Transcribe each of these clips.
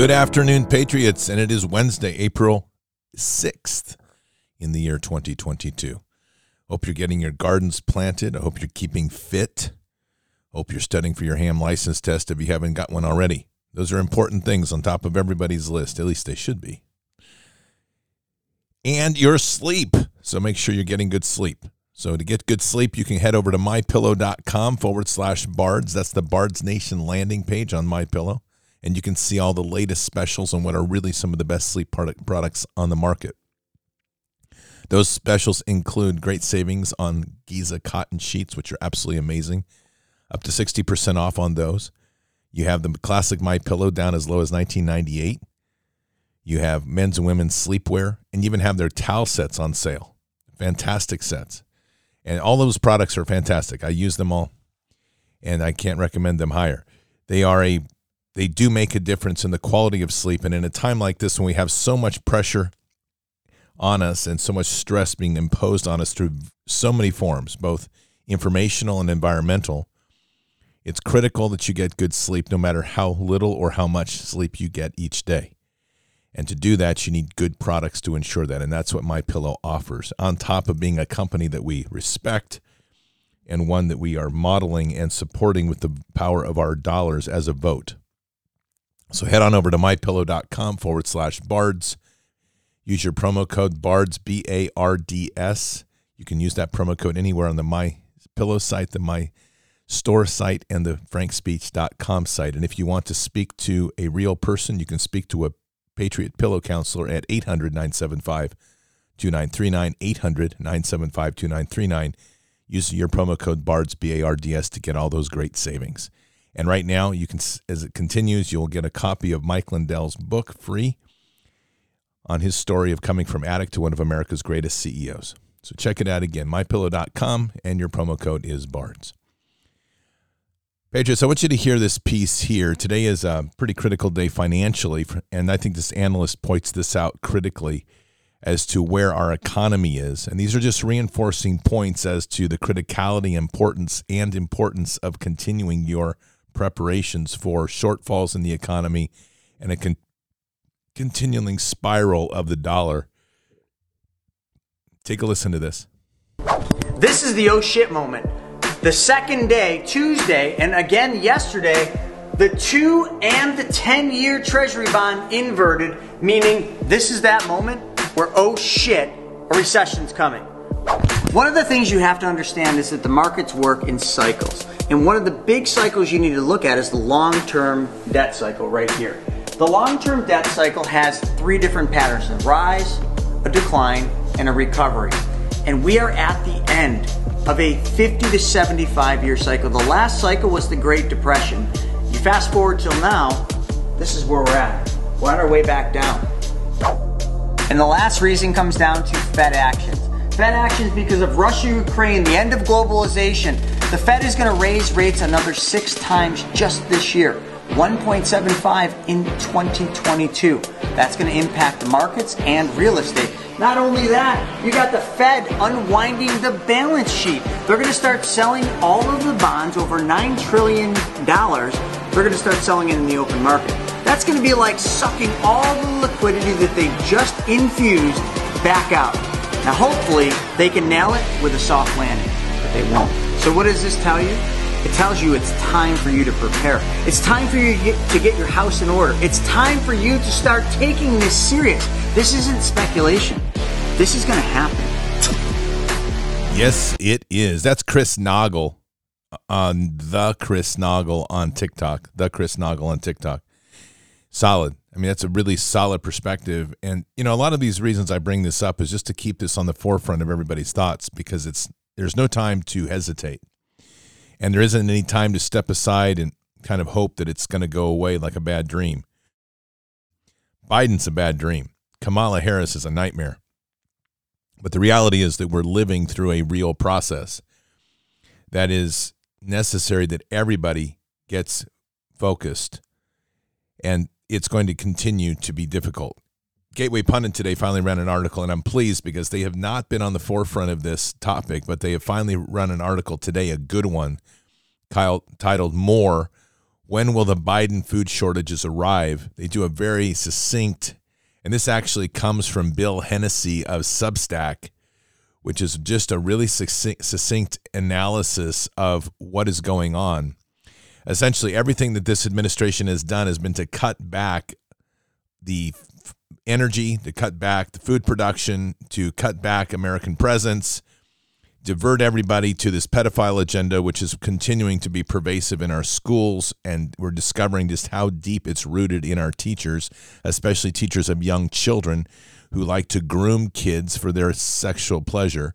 Good afternoon, Patriots, and it is Wednesday, April 6th in the year 2022. Hope you're getting your gardens planted. I hope you're keeping fit. Hope you're studying for your ham license test if you haven't got one already. Those are important things on top of everybody's list. At least they should be. And your sleep. So make sure you're getting good sleep. So to get good sleep, you can head over to mypillow.com forward slash bards. That's the Bards Nation landing page on MyPillow. And you can see all the latest specials on what are really some of the best sleep product products on the market. Those specials include great savings on Giza cotton sheets, which are absolutely amazing, up to 60% off on those. You have the classic My Pillow down as low as 1998. You have men's and women's sleepwear, and you even have their towel sets on sale. Fantastic sets. And all those products are fantastic. I use them all, and I can't recommend them higher. They are a they do make a difference in the quality of sleep. And in a time like this, when we have so much pressure on us and so much stress being imposed on us through so many forms, both informational and environmental, it's critical that you get good sleep no matter how little or how much sleep you get each day. And to do that, you need good products to ensure that. And that's what My Pillow offers. On top of being a company that we respect and one that we are modeling and supporting with the power of our dollars as a vote. So head on over to mypillow.com forward slash bards. Use your promo code BARDS, B A R D S. You can use that promo code anywhere on the My Pillow site, the My Store site, and the frankspeech.com site. And if you want to speak to a real person, you can speak to a Patriot Pillow Counselor at 800 975 2939. 800 975 2939. Use your promo code BARDS, B A R D S, to get all those great savings. And right now, you can, as it continues, you'll get a copy of Mike Lindell's book free on his story of coming from addict to one of America's greatest CEOs. So check it out again, mypillow.com, and your promo code is BARDS. Patriots, I want you to hear this piece here. Today is a pretty critical day financially, and I think this analyst points this out critically as to where our economy is. And these are just reinforcing points as to the criticality, importance, and importance of continuing your preparations for shortfalls in the economy and a con- continuing spiral of the dollar. Take a listen to this. This is the oh shit moment. The second day, Tuesday, and again yesterday, the two and the 10 year treasury bond inverted, meaning this is that moment where oh shit, a recession's coming. One of the things you have to understand is that the markets work in cycles. And one of the big cycles you need to look at is the long term debt cycle right here. The long term debt cycle has three different patterns a rise, a decline, and a recovery. And we are at the end of a 50 to 75 year cycle. The last cycle was the Great Depression. You fast forward till now, this is where we're at. We're on our way back down. And the last reason comes down to Fed actions. Fed actions because of Russia, Ukraine, the end of globalization. The Fed is going to raise rates another six times just this year. 1.75 in 2022. That's going to impact the markets and real estate. Not only that, you got the Fed unwinding the balance sheet. They're going to start selling all of the bonds over $9 trillion. They're going to start selling it in the open market. That's going to be like sucking all the liquidity that they just infused back out. Now, hopefully, they can nail it with a soft landing, but they won't. So, what does this tell you? It tells you it's time for you to prepare. It's time for you to get, your house in order. It's time for you to start taking this serious. This isn't speculation. This is going to happen. Yes, it is. That's Chris Naugle on the Chris Naugle on TikTok. The Chris Naugle on TikTok. Solid. I mean, that's a really solid perspective. And, you know, a lot of these reasons I bring this up is just to keep this on the forefront of everybody's thoughts because it's there's no time to hesitate. And there isn't any time to step aside and kind of hope that it's going to go away like a bad dream. Biden's a bad dream. Kamala Harris is a nightmare. But the reality is that we're living through a real process that is necessary that everybody gets focused and it's going to continue to be difficult. Gateway Pundit today finally ran an article, and I'm pleased because they have not been on the forefront of this topic, but they have finally run an article today, a good one, Kyle, titled More when will the Biden food shortages arrive? They do a very succinct, and this actually comes from Bill Hennessy of Substack, which is just a really succinct, succinct analysis of what is going on. Essentially, everything that this administration has done has been to cut back the energy, to cut back the food production, to cut back American presence, divert everybody to this pedophile agenda, which is continuing to be pervasive in our schools. And we're discovering just how deep it's rooted in our teachers, especially teachers of young children who like to groom kids for their sexual pleasure.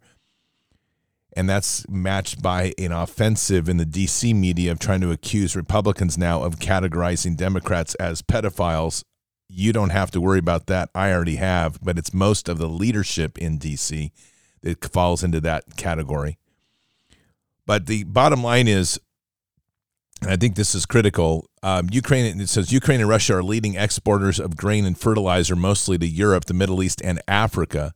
And that's matched by an offensive in the DC media of trying to accuse Republicans now of categorizing Democrats as pedophiles. You don't have to worry about that. I already have, but it's most of the leadership in DC that falls into that category. But the bottom line is, and I think this is critical. Um, Ukraine, it says Ukraine and Russia are leading exporters of grain and fertilizer, mostly to Europe, the Middle East, and Africa.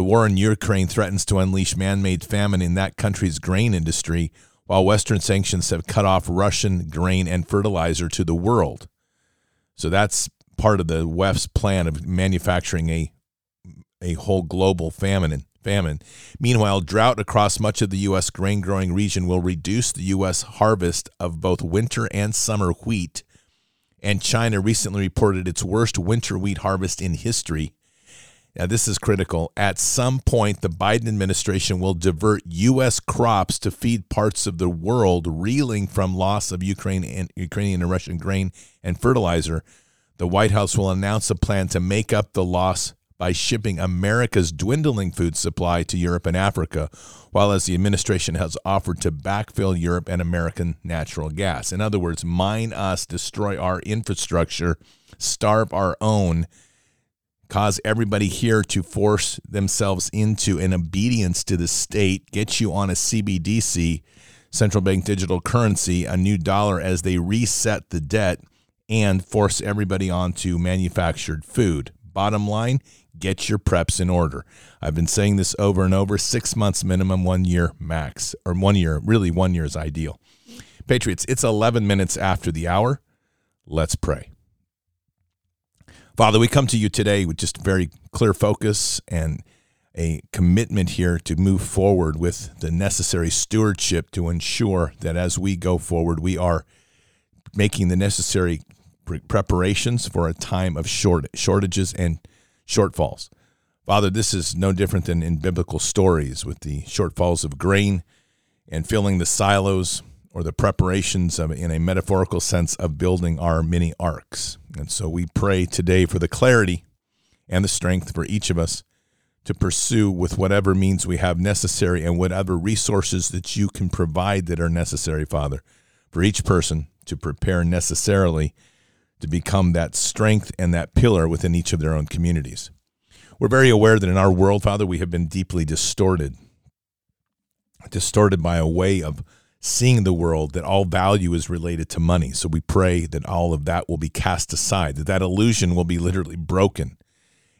The war in Ukraine threatens to unleash man made famine in that country's grain industry, while Western sanctions have cut off Russian grain and fertilizer to the world. So that's part of the West's plan of manufacturing a, a whole global famine. Famine. Meanwhile, drought across much of the U.S. grain growing region will reduce the U.S. harvest of both winter and summer wheat. And China recently reported its worst winter wheat harvest in history. Now, this is critical. At some point, the Biden administration will divert U.S. crops to feed parts of the world reeling from loss of Ukraine and Ukrainian and Russian grain and fertilizer. The White House will announce a plan to make up the loss by shipping America's dwindling food supply to Europe and Africa, while as the administration has offered to backfill Europe and American natural gas. In other words, mine us, destroy our infrastructure, starve our own, cause everybody here to force themselves into an obedience to the state, get you on a CBDC, central bank digital currency, a new dollar as they reset the debt and force everybody onto manufactured food. Bottom line, get your preps in order. I've been saying this over and over six months minimum, one year max, or one year, really one year is ideal. Patriots, it's 11 minutes after the hour. Let's pray. Father, we come to you today with just very clear focus and a commitment here to move forward with the necessary stewardship to ensure that as we go forward, we are making the necessary preparations for a time of short shortages and shortfalls. Father, this is no different than in biblical stories with the shortfalls of grain and filling the silos or the preparations of, in a metaphorical sense of building our mini arks. And so we pray today for the clarity and the strength for each of us to pursue with whatever means we have necessary and whatever resources that you can provide that are necessary, Father, for each person to prepare necessarily to become that strength and that pillar within each of their own communities. We're very aware that in our world, Father, we have been deeply distorted, distorted by a way of seeing the world that all value is related to money. So we pray that all of that will be cast aside, that that illusion will be literally broken,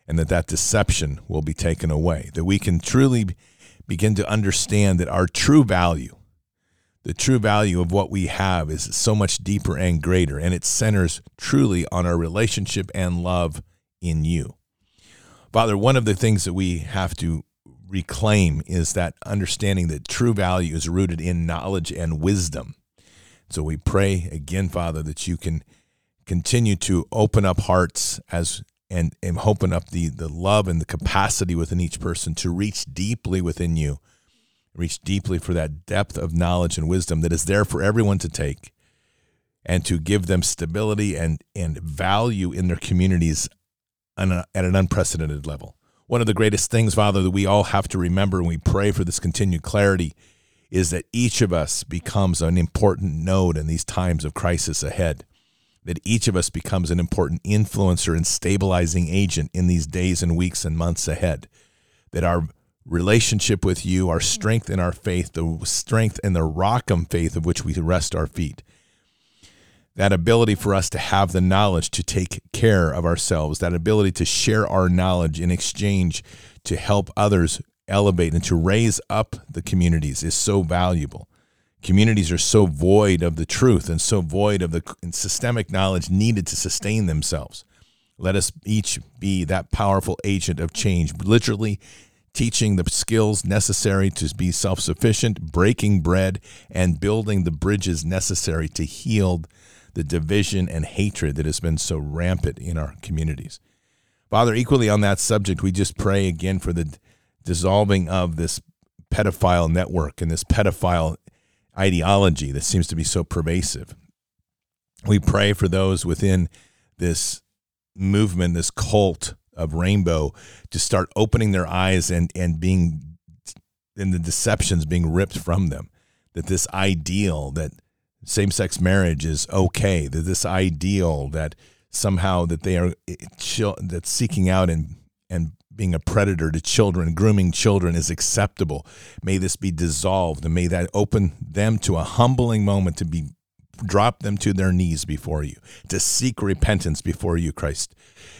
and that that deception will be taken away, that we can truly begin to understand that our true value the true value of what we have is so much deeper and greater, and it centers truly on our relationship and love in you. Father, one of the things that we have to reclaim is that understanding that true value is rooted in knowledge and wisdom. So we pray again, Father, that you can continue to open up hearts as and, and open up the, the love and the capacity within each person to reach deeply within you reach deeply for that depth of knowledge and wisdom that is there for everyone to take and to give them stability and, and value in their communities a, at an unprecedented level. One of the greatest things, Father, that we all have to remember and we pray for this continued clarity is that each of us becomes an important node in these times of crisis ahead. That each of us becomes an important influencer and stabilizing agent in these days and weeks and months ahead. That our relationship with you, our strength in our faith, the strength in the rock'em faith of which we rest our feet. That ability for us to have the knowledge to take care of ourselves, that ability to share our knowledge in exchange to help others elevate and to raise up the communities is so valuable. Communities are so void of the truth and so void of the systemic knowledge needed to sustain themselves. Let us each be that powerful agent of change, literally teaching the skills necessary to be self sufficient, breaking bread, and building the bridges necessary to heal the division and hatred that has been so rampant in our communities. Father, equally on that subject, we just pray again for the dissolving of this pedophile network and this pedophile ideology that seems to be so pervasive. We pray for those within this movement, this cult of rainbow, to start opening their eyes and, and being, and the deceptions being ripped from them. That this ideal that same sex marriage is okay, that this ideal that somehow that they are eh, that seeking out and and being a predator to children, grooming children is acceptable. May this be dissolved and may that open them to a humbling moment to be drop them to their knees before you, to seek repentance before you, Christ,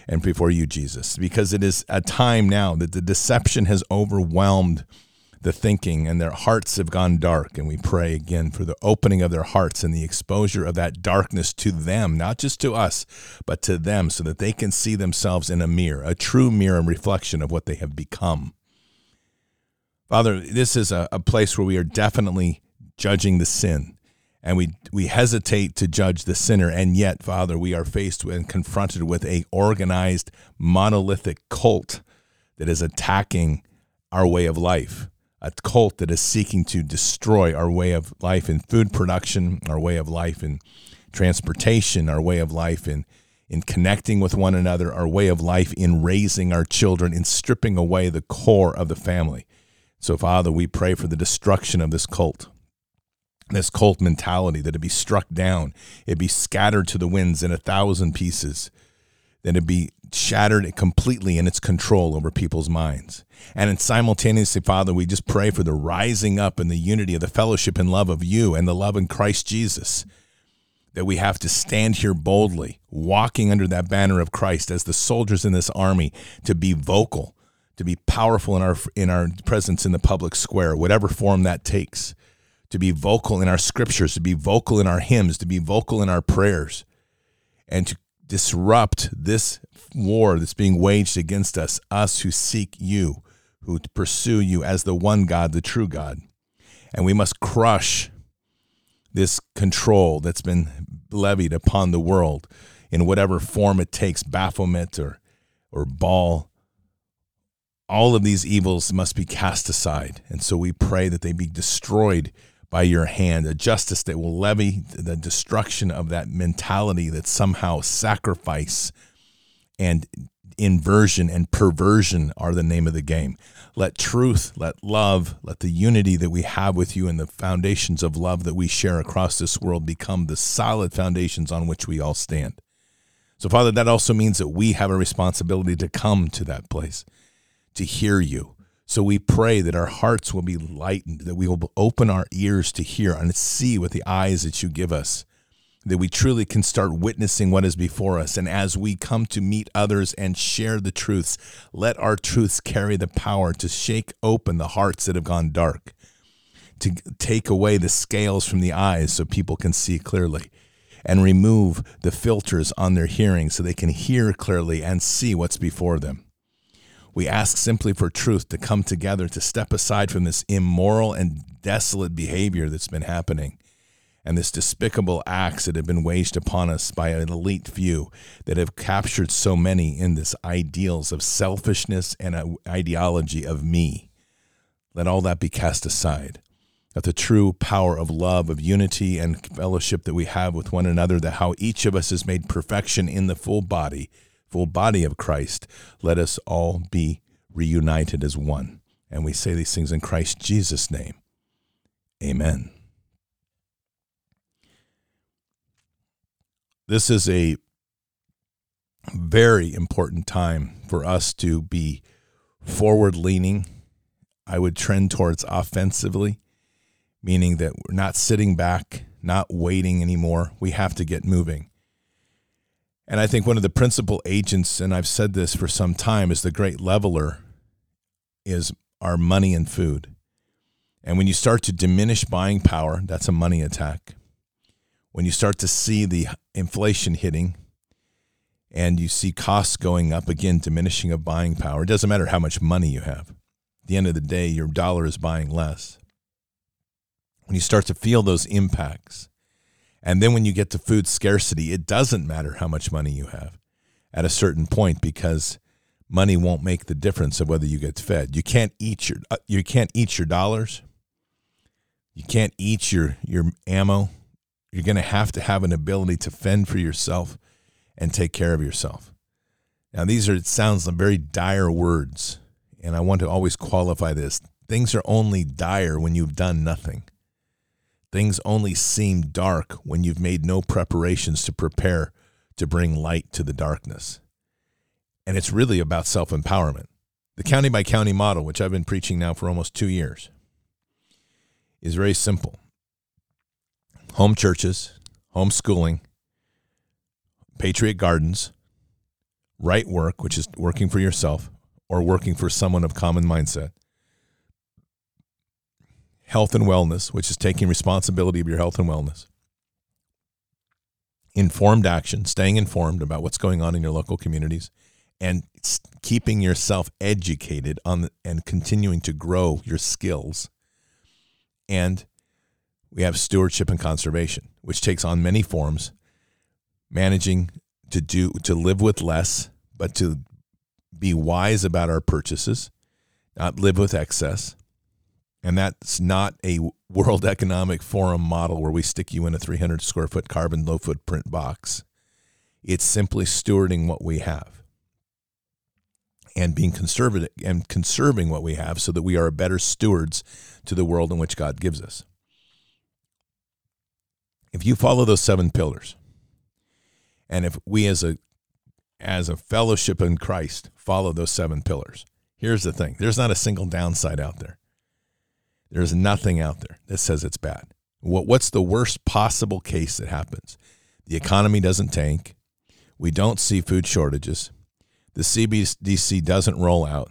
and before you, Jesus, because it is a time now that the deception has overwhelmed the thinking and their hearts have gone dark. And we pray again for the opening of their hearts and the exposure of that darkness to them, not just to us, but to them, so that they can see themselves in a mirror, a true mirror and reflection of what they have become. Father, this is a, a place where we are definitely judging the sin and we we hesitate to judge the sinner and yet father we are faced and confronted with a organized monolithic cult that is attacking our way of life a cult that is seeking to destroy our way of life in food production, our way of life in transportation, our way of life in in connecting with one another, our way of life in raising our children, in stripping away the core of the family. So, Father, we pray for the destruction of this cult, this cult mentality, that it be struck down, it be scattered to the winds in a thousand pieces, that it be shattered it completely in its control over people's minds. And in simultaneously, Father, we just pray for the rising up and the unity of the fellowship and love of you and the love in Christ Jesus. That we have to stand here boldly, walking under that banner of Christ as the soldiers in this army, to be vocal, to be powerful in our in our presence in the public square, whatever form that takes. To be vocal in our scriptures, to be vocal in our hymns, to be vocal in our prayers, and to disrupt this war that's being waged against us, us who seek you, who pursue you as the one God, the true God. And we must crush this control that's been levied upon the world in whatever form it takes Baphomet or, or Baal. All of these evils must be cast aside. And so we pray that they be destroyed by your hand, a justice that will levy the destruction of that mentality that somehow sacrifice and inversion and perversion are the name of the game. Let truth, let love, let the unity that we have with you and the foundations of love that we share across this world become the solid foundations on which we all stand. So, Father, that also means that we have a responsibility to come to that place, to hear you. So we pray that our hearts will be lightened, that we will open our ears to hear and see with the eyes that you give us that we truly can start witnessing what is before us. And as we come to meet others and share the truths, let our truths carry the power to shake open the hearts that have gone dark, to take away the scales from the eyes so people can see clearly, and remove the filters on their hearing so they can hear clearly and see what's before them. We ask simply for truth to come together, to step aside from this immoral and desolate behavior that's been happening and this despicable acts that have been waged upon us by an elite few that have captured so many in this ideals of selfishness and an ideology of me. Let all that be cast aside. That the true power of love, of unity, and fellowship that we have with one another, that how each of us is made perfection in the full body, full body of Christ, let us all be reunited as one. And we say these things in Christ Jesus' name. Amen. this is a very important time for us to be forward leaning. I would trend towards offensively, meaning that we're not sitting back, not waiting anymore. We have to get moving. And I think one of the principal agents, and I've said this for some time, is the great leveler, is our money and food. And when you start to diminish buying power, that's a money attack. When you start to see the inflation hitting and you see costs going up, again, diminishing of buying power, it doesn't matter how much money you have. At the end of the day, your dollar is buying less. When you start to feel those impacts, and then when you get to food scarcity, it doesn't matter how much money you have at a certain point because money won't make the difference of whether you get fed. You can't eat your uh, you can't eat your dollars. You can't eat your your ammo. You're going to have to have an ability to fend for yourself and take care of yourself. Now these are it sounds like very dire words and I want to always qualify this. Things are only dire when you've done nothing. Things only seem dark when you've made no preparations to prepare to bring light to the darkness. And it's really about self empowerment. The county by county model, which I've been preaching now for almost two years, is very simple home churches, homeschooling, Patriot Gardens, right work, which is working for yourself or working for someone of common mindset, health and wellness, which is taking responsibility of your health and wellness, informed action, staying informed about what's going on in your local communities, and keeping yourself educated on the, and continuing to grow your skills. And we have stewardship and conservation, which takes on many forms, managing to do to live with less, but to be wise about our purchases, not live with excess. And that's not a World Economic Forum model where we stick you in a 300 square foot carbon low footprint box. It's simply stewarding what we have and being conservative and conserving what we have so that we are better stewards to the world in which God gives us. If you follow those seven pillars, and if we as a as a fellowship in Christ follow those seven pillars, here's the thing: there's not a single downside out there. There's nothing out there that says it's bad. What, what's the worst possible case that happens? The economy doesn't tank. We don't see food shortages. The CBDC doesn't roll out.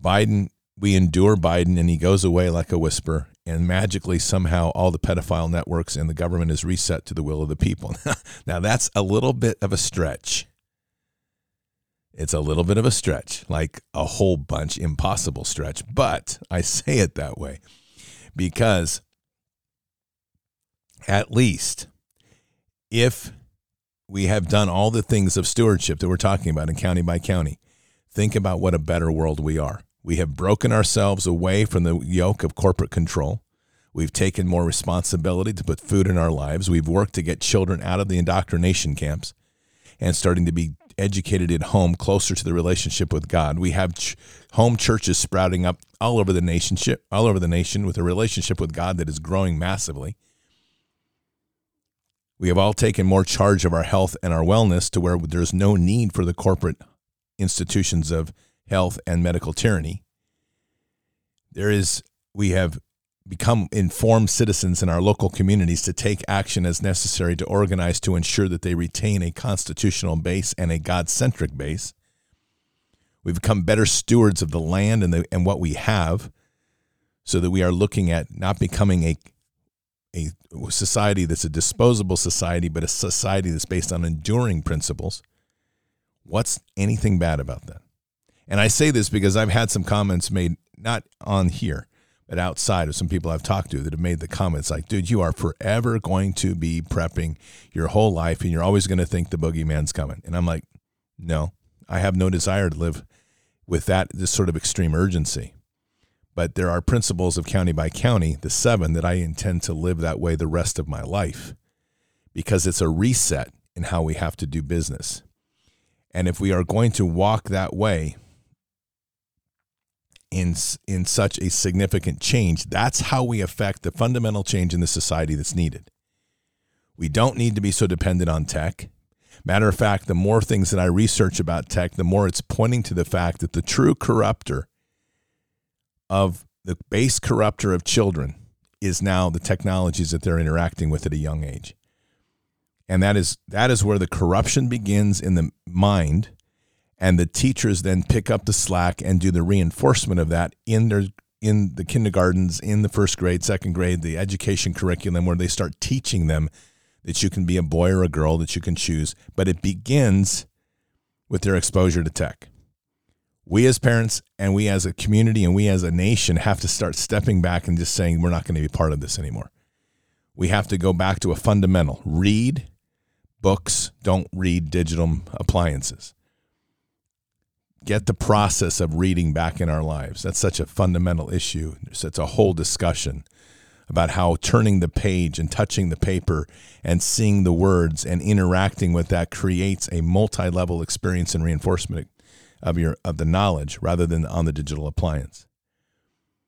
Biden, we endure Biden and he goes away like a whisper. And magically, somehow, all the pedophile networks and the government is reset to the will of the people. now, that's a little bit of a stretch. It's a little bit of a stretch, like a whole bunch impossible stretch, but I say it that way because at least if we have done all the things of stewardship that we're talking about in county by county, think about what a better world we are. We have broken ourselves away from the yoke of corporate control. We've taken more responsibility to put food in our lives. We've worked to get children out of the indoctrination camps and starting to be educated at home closer to the relationship with God. We have ch- home churches sprouting up all over the nation, all over the nation with a relationship with God that is growing massively. We have all taken more charge of our health and our wellness to where there's no need for the corporate institutions of health and medical tyranny. There is we have become informed citizens in our local communities to take action as necessary to organize to ensure that they retain a constitutional base and a God centric base. We've become better stewards of the land and, the, and what we have so that we are looking at not becoming a, a society that's a disposable society, but a society that's based on enduring principles. What's anything bad about that? And I say this because I've had some comments made, not on here, but outside of some people I've talked to that have made the comments like, dude, you are forever going to be prepping your whole life and you're always going to think the boogeyman's coming. And I'm like, no, I have no desire to live with that, this sort of extreme urgency. But there are principles of county by county, the seven, that I intend to live that way the rest of my life because it's a reset in how we have to do business. And if we are going to walk that way, in in such a significant change. That's how we affect the fundamental change in the society that's needed. We don't need to be so dependent on tech. Matter of fact, the more things that I research about tech, the more it's pointing to the fact that the true corrupter of the base corrupter of children is now the technologies that they're interacting with at a young age. And that is that is where the corruption begins in the mind and the teachers then pick up the slack and do the reinforcement of that in their in the kindergartens, in the first grade, second grade, the education curriculum where they start teaching them that you can be a boy or a girl, that you can choose. But it begins with their exposure to tech. We as parents and we as a community and we as a nation have to start stepping back and just saying we're not going to be part of this anymore. We have to go back to a fundamental read books, don't read digital appliances get the process of reading back in our lives. That's such a fundamental issue. It's a whole discussion about how turning the page and touching the paper and seeing the words and interacting with that creates a multi-level experience and reinforcement of your of the knowledge rather than on the digital appliance.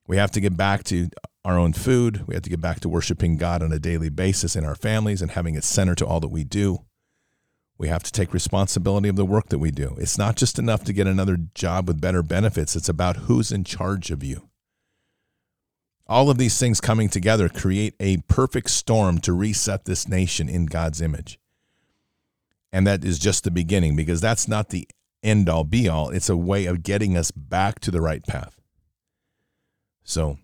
We have to get back to our own food. We have to get back to worshiping God on a daily basis in our families and having it center to all that we do. We have to take responsibility of the work that we do. It's not just enough to get another job with better benefits, it's about who's in charge of you. All of these things coming together create a perfect storm to reset this nation in God's image. And that is just the beginning because that's not the end all be all. It's a way of getting us back to the right path. So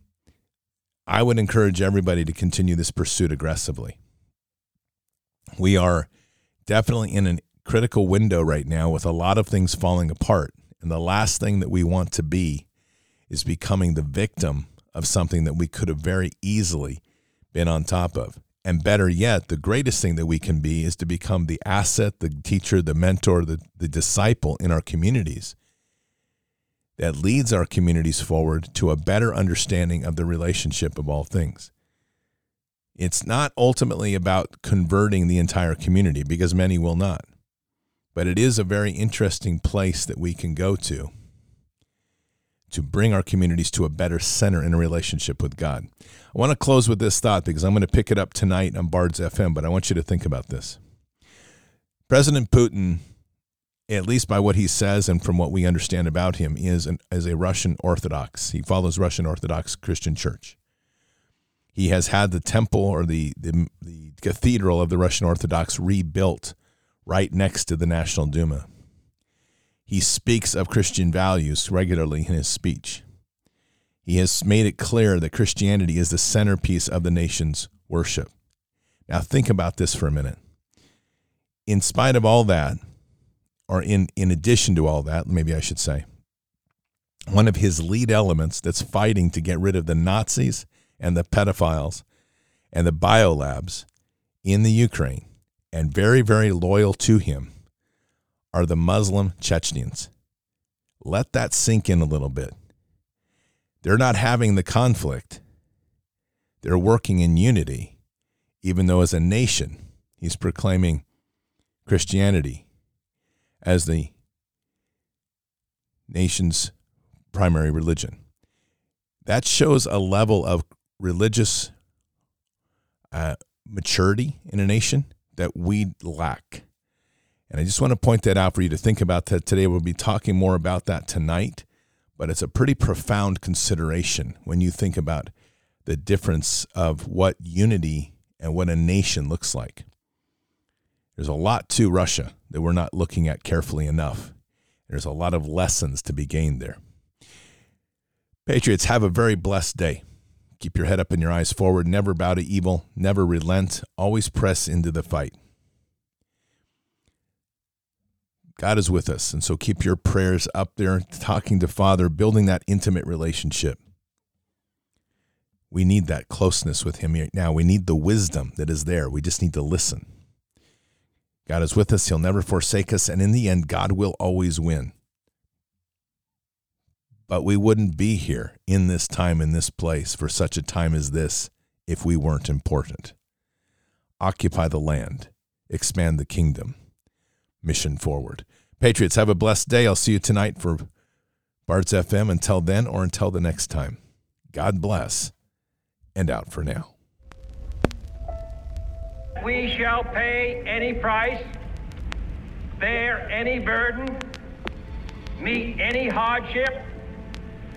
I would encourage everybody to continue this pursuit aggressively. We are definitely in a critical window right now with a lot of things falling apart. And the last thing that we want to be is becoming the victim of something that we could have very easily been on top of. And better yet, the greatest thing that we can be is to become the asset, the teacher, the mentor, the, the disciple in our communities that leads our communities forward to a better understanding of the relationship of all things. It's not ultimately about converting the entire community because many will not. But it is a very interesting place that we can go to to bring our communities to a better center in a relationship with God. I want to close with this thought because I'm going to pick it up tonight on Bards FM, but I want you to think about this. President Putin, at least by what he says and from what we understand about him, is an, as a Russian Orthodox. He follows Russian Orthodox Christian Church. He has had the temple or the, the, the cathedral of the Russian Orthodox rebuilt right next to the National Duma. He speaks of Christian values regularly in his speech. He has made it clear that Christianity is the centerpiece of the nation's worship. Now, think about this for a minute. In spite of all that, or in, in addition to all that, maybe I should say, one of his lead elements that's fighting to get rid of the Nazis and the pedophiles and the biolabs in the Ukraine and very, very loyal to him are the Muslim Chechens. Let that sink in a little bit. They're not having the conflict, they're working in unity, even though as a nation, he's proclaiming Christianity as the nation's primary religion. That shows a level of religious uh, maturity in a nation that we lack. And I just want to point that out for you to think about that today. We'll be talking more about that tonight, but it's a pretty profound consideration when you think about the difference of what unity and what a nation looks like. There's a lot to Russia that we're not looking at carefully enough. There's a lot of lessons to be gained there. Patriots, have a very blessed day. Keep your head up and your eyes forward. Never bow to evil. Never relent. Always press into the fight. God is with us. And so keep your prayers up there, talking to Father, building that intimate relationship. We need that closeness with Him right now. We need the wisdom that is there. We just need to listen. God is with us. He'll never forsake us. And in the end, God will always win but we wouldn't be here in this time, in this place, for such a time as this if we weren't important. Occupy the land, expand the kingdom, mission forward. Patriots, have a blessed day. I'll see you tonight for Bards FM. Until then, or until the next time, God bless, and out for now. We shall pay any price, bear any burden, meet any hardship